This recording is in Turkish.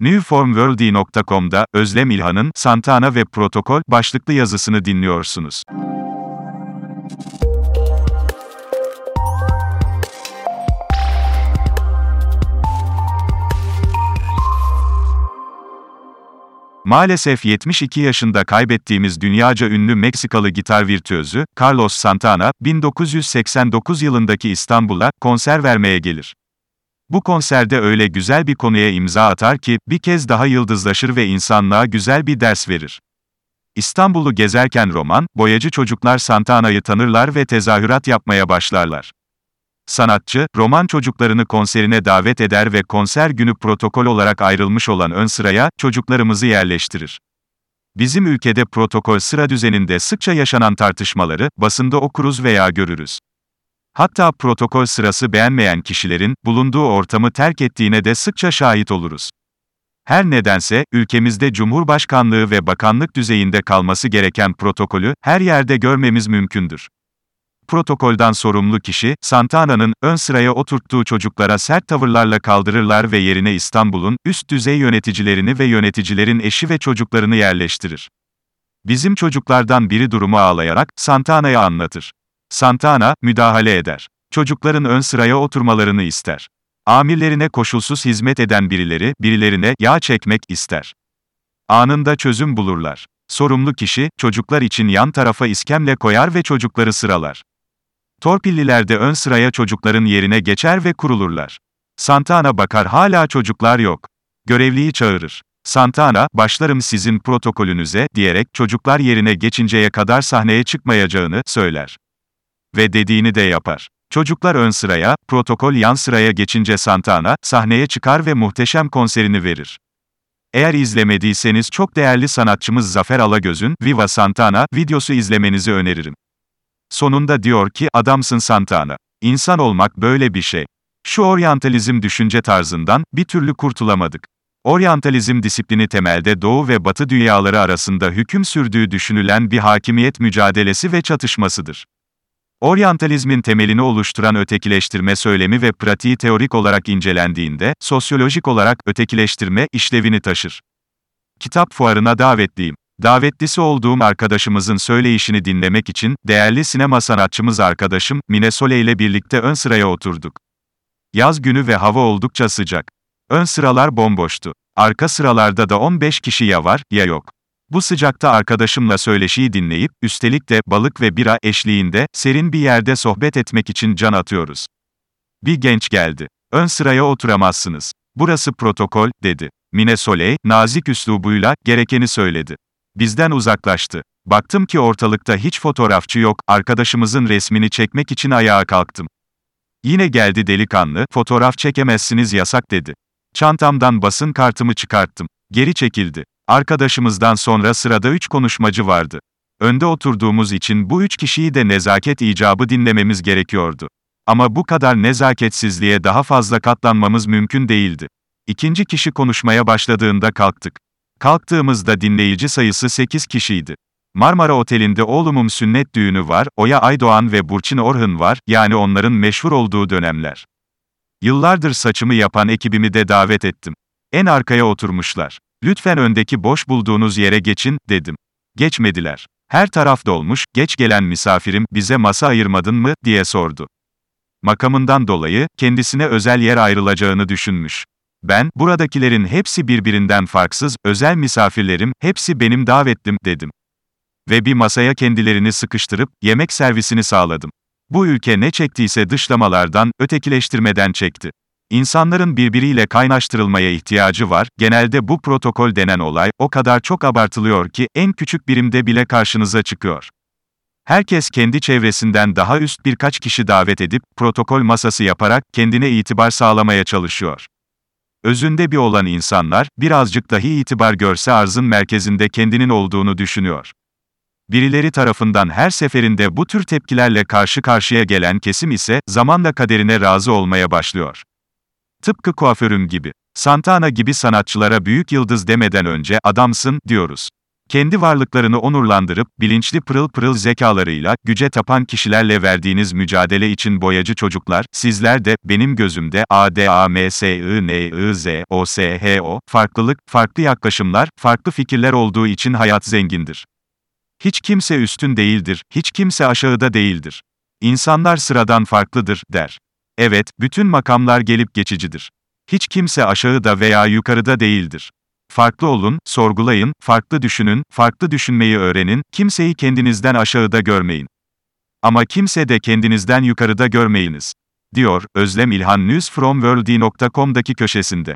Newformworld.com'da Özlem İlhan'ın Santana ve Protokol başlıklı yazısını dinliyorsunuz. Maalesef 72 yaşında kaybettiğimiz dünyaca ünlü Meksikalı gitar virtüözü, Carlos Santana, 1989 yılındaki İstanbul'a, konser vermeye gelir. Bu konserde öyle güzel bir konuya imza atar ki, bir kez daha yıldızlaşır ve insanlığa güzel bir ders verir. İstanbul'u gezerken roman, boyacı çocuklar Santana'yı tanırlar ve tezahürat yapmaya başlarlar. Sanatçı, roman çocuklarını konserine davet eder ve konser günü protokol olarak ayrılmış olan ön sıraya, çocuklarımızı yerleştirir. Bizim ülkede protokol sıra düzeninde sıkça yaşanan tartışmaları, basında okuruz veya görürüz. Hatta protokol sırası beğenmeyen kişilerin, bulunduğu ortamı terk ettiğine de sıkça şahit oluruz. Her nedense, ülkemizde Cumhurbaşkanlığı ve bakanlık düzeyinde kalması gereken protokolü, her yerde görmemiz mümkündür. Protokoldan sorumlu kişi, Santana'nın, ön sıraya oturttuğu çocuklara sert tavırlarla kaldırırlar ve yerine İstanbul'un, üst düzey yöneticilerini ve yöneticilerin eşi ve çocuklarını yerleştirir. Bizim çocuklardan biri durumu ağlayarak, Santana'ya anlatır. Santana, müdahale eder. Çocukların ön sıraya oturmalarını ister. Amirlerine koşulsuz hizmet eden birileri, birilerine yağ çekmek ister. Anında çözüm bulurlar. Sorumlu kişi, çocuklar için yan tarafa iskemle koyar ve çocukları sıralar. Torpilliler de ön sıraya çocukların yerine geçer ve kurulurlar. Santana bakar hala çocuklar yok. Görevliyi çağırır. Santana, başlarım sizin protokolünüze, diyerek çocuklar yerine geçinceye kadar sahneye çıkmayacağını söyler. Ve dediğini de yapar. Çocuklar ön sıraya, protokol yan sıraya geçince Santana, sahneye çıkar ve muhteşem konserini verir. Eğer izlemediyseniz çok değerli sanatçımız Zafer Alagöz'ün Viva Santana videosu izlemenizi öneririm. Sonunda diyor ki, adamsın Santana. İnsan olmak böyle bir şey. Şu oryantalizm düşünce tarzından bir türlü kurtulamadık. Oryantalizm disiplini temelde Doğu ve Batı dünyaları arasında hüküm sürdüğü düşünülen bir hakimiyet mücadelesi ve çatışmasıdır. Oryantalizmin temelini oluşturan ötekileştirme söylemi ve pratiği teorik olarak incelendiğinde, sosyolojik olarak ötekileştirme işlevini taşır. Kitap fuarına davetliyim. Davetlisi olduğum arkadaşımızın söyleyişini dinlemek için, değerli sinema sanatçımız arkadaşım, Mine Sole ile birlikte ön sıraya oturduk. Yaz günü ve hava oldukça sıcak. Ön sıralar bomboştu. Arka sıralarda da 15 kişi ya var, ya yok. Bu sıcakta arkadaşımla söyleşiyi dinleyip, üstelik de balık ve bira eşliğinde, serin bir yerde sohbet etmek için can atıyoruz. Bir genç geldi. Ön sıraya oturamazsınız. Burası protokol, dedi. Mine Soley, nazik üslubuyla, gerekeni söyledi. Bizden uzaklaştı. Baktım ki ortalıkta hiç fotoğrafçı yok, arkadaşımızın resmini çekmek için ayağa kalktım. Yine geldi delikanlı, fotoğraf çekemezsiniz yasak dedi. Çantamdan basın kartımı çıkarttım. Geri çekildi. Arkadaşımızdan sonra sırada üç konuşmacı vardı. Önde oturduğumuz için bu üç kişiyi de nezaket icabı dinlememiz gerekiyordu. Ama bu kadar nezaketsizliğe daha fazla katlanmamız mümkün değildi. İkinci kişi konuşmaya başladığında kalktık. Kalktığımızda dinleyici sayısı 8 kişiydi. Marmara Oteli'nde oğlumun sünnet düğünü var, Oya Aydoğan ve Burçin Orhun var, yani onların meşhur olduğu dönemler. Yıllardır saçımı yapan ekibimi de davet ettim. En arkaya oturmuşlar. Lütfen öndeki boş bulduğunuz yere geçin, dedim. Geçmediler. Her taraf dolmuş, geç gelen misafirim, bize masa ayırmadın mı, diye sordu. Makamından dolayı, kendisine özel yer ayrılacağını düşünmüş. Ben, buradakilerin hepsi birbirinden farksız, özel misafirlerim, hepsi benim davetlim, dedim. Ve bir masaya kendilerini sıkıştırıp, yemek servisini sağladım. Bu ülke ne çektiyse dışlamalardan, ötekileştirmeden çekti. İnsanların birbiriyle kaynaştırılmaya ihtiyacı var, genelde bu protokol denen olay, o kadar çok abartılıyor ki, en küçük birimde bile karşınıza çıkıyor. Herkes kendi çevresinden daha üst birkaç kişi davet edip, protokol masası yaparak, kendine itibar sağlamaya çalışıyor. Özünde bir olan insanlar, birazcık dahi itibar görse arzın merkezinde kendinin olduğunu düşünüyor. Birileri tarafından her seferinde bu tür tepkilerle karşı karşıya gelen kesim ise, zamanla kaderine razı olmaya başlıyor. Tıpkı kuaförüm gibi. Santana gibi sanatçılara büyük yıldız demeden önce, adamsın, diyoruz. Kendi varlıklarını onurlandırıp, bilinçli pırıl pırıl zekalarıyla, güce tapan kişilerle verdiğiniz mücadele için boyacı çocuklar, sizler de, benim gözümde, A, D, A, M, S, I, N, I, Z, O, S, H, O, farklılık, farklı yaklaşımlar, farklı fikirler olduğu için hayat zengindir. Hiç kimse üstün değildir, hiç kimse aşağıda değildir. İnsanlar sıradan farklıdır, der. Evet, bütün makamlar gelip geçicidir. Hiç kimse aşağıda veya yukarıda değildir. Farklı olun, sorgulayın, farklı düşünün, farklı düşünmeyi öğrenin, kimseyi kendinizden aşağıda görmeyin. Ama kimse de kendinizden yukarıda görmeyiniz. Diyor, Özlem İlhan News from Worldy.com'daki köşesinde.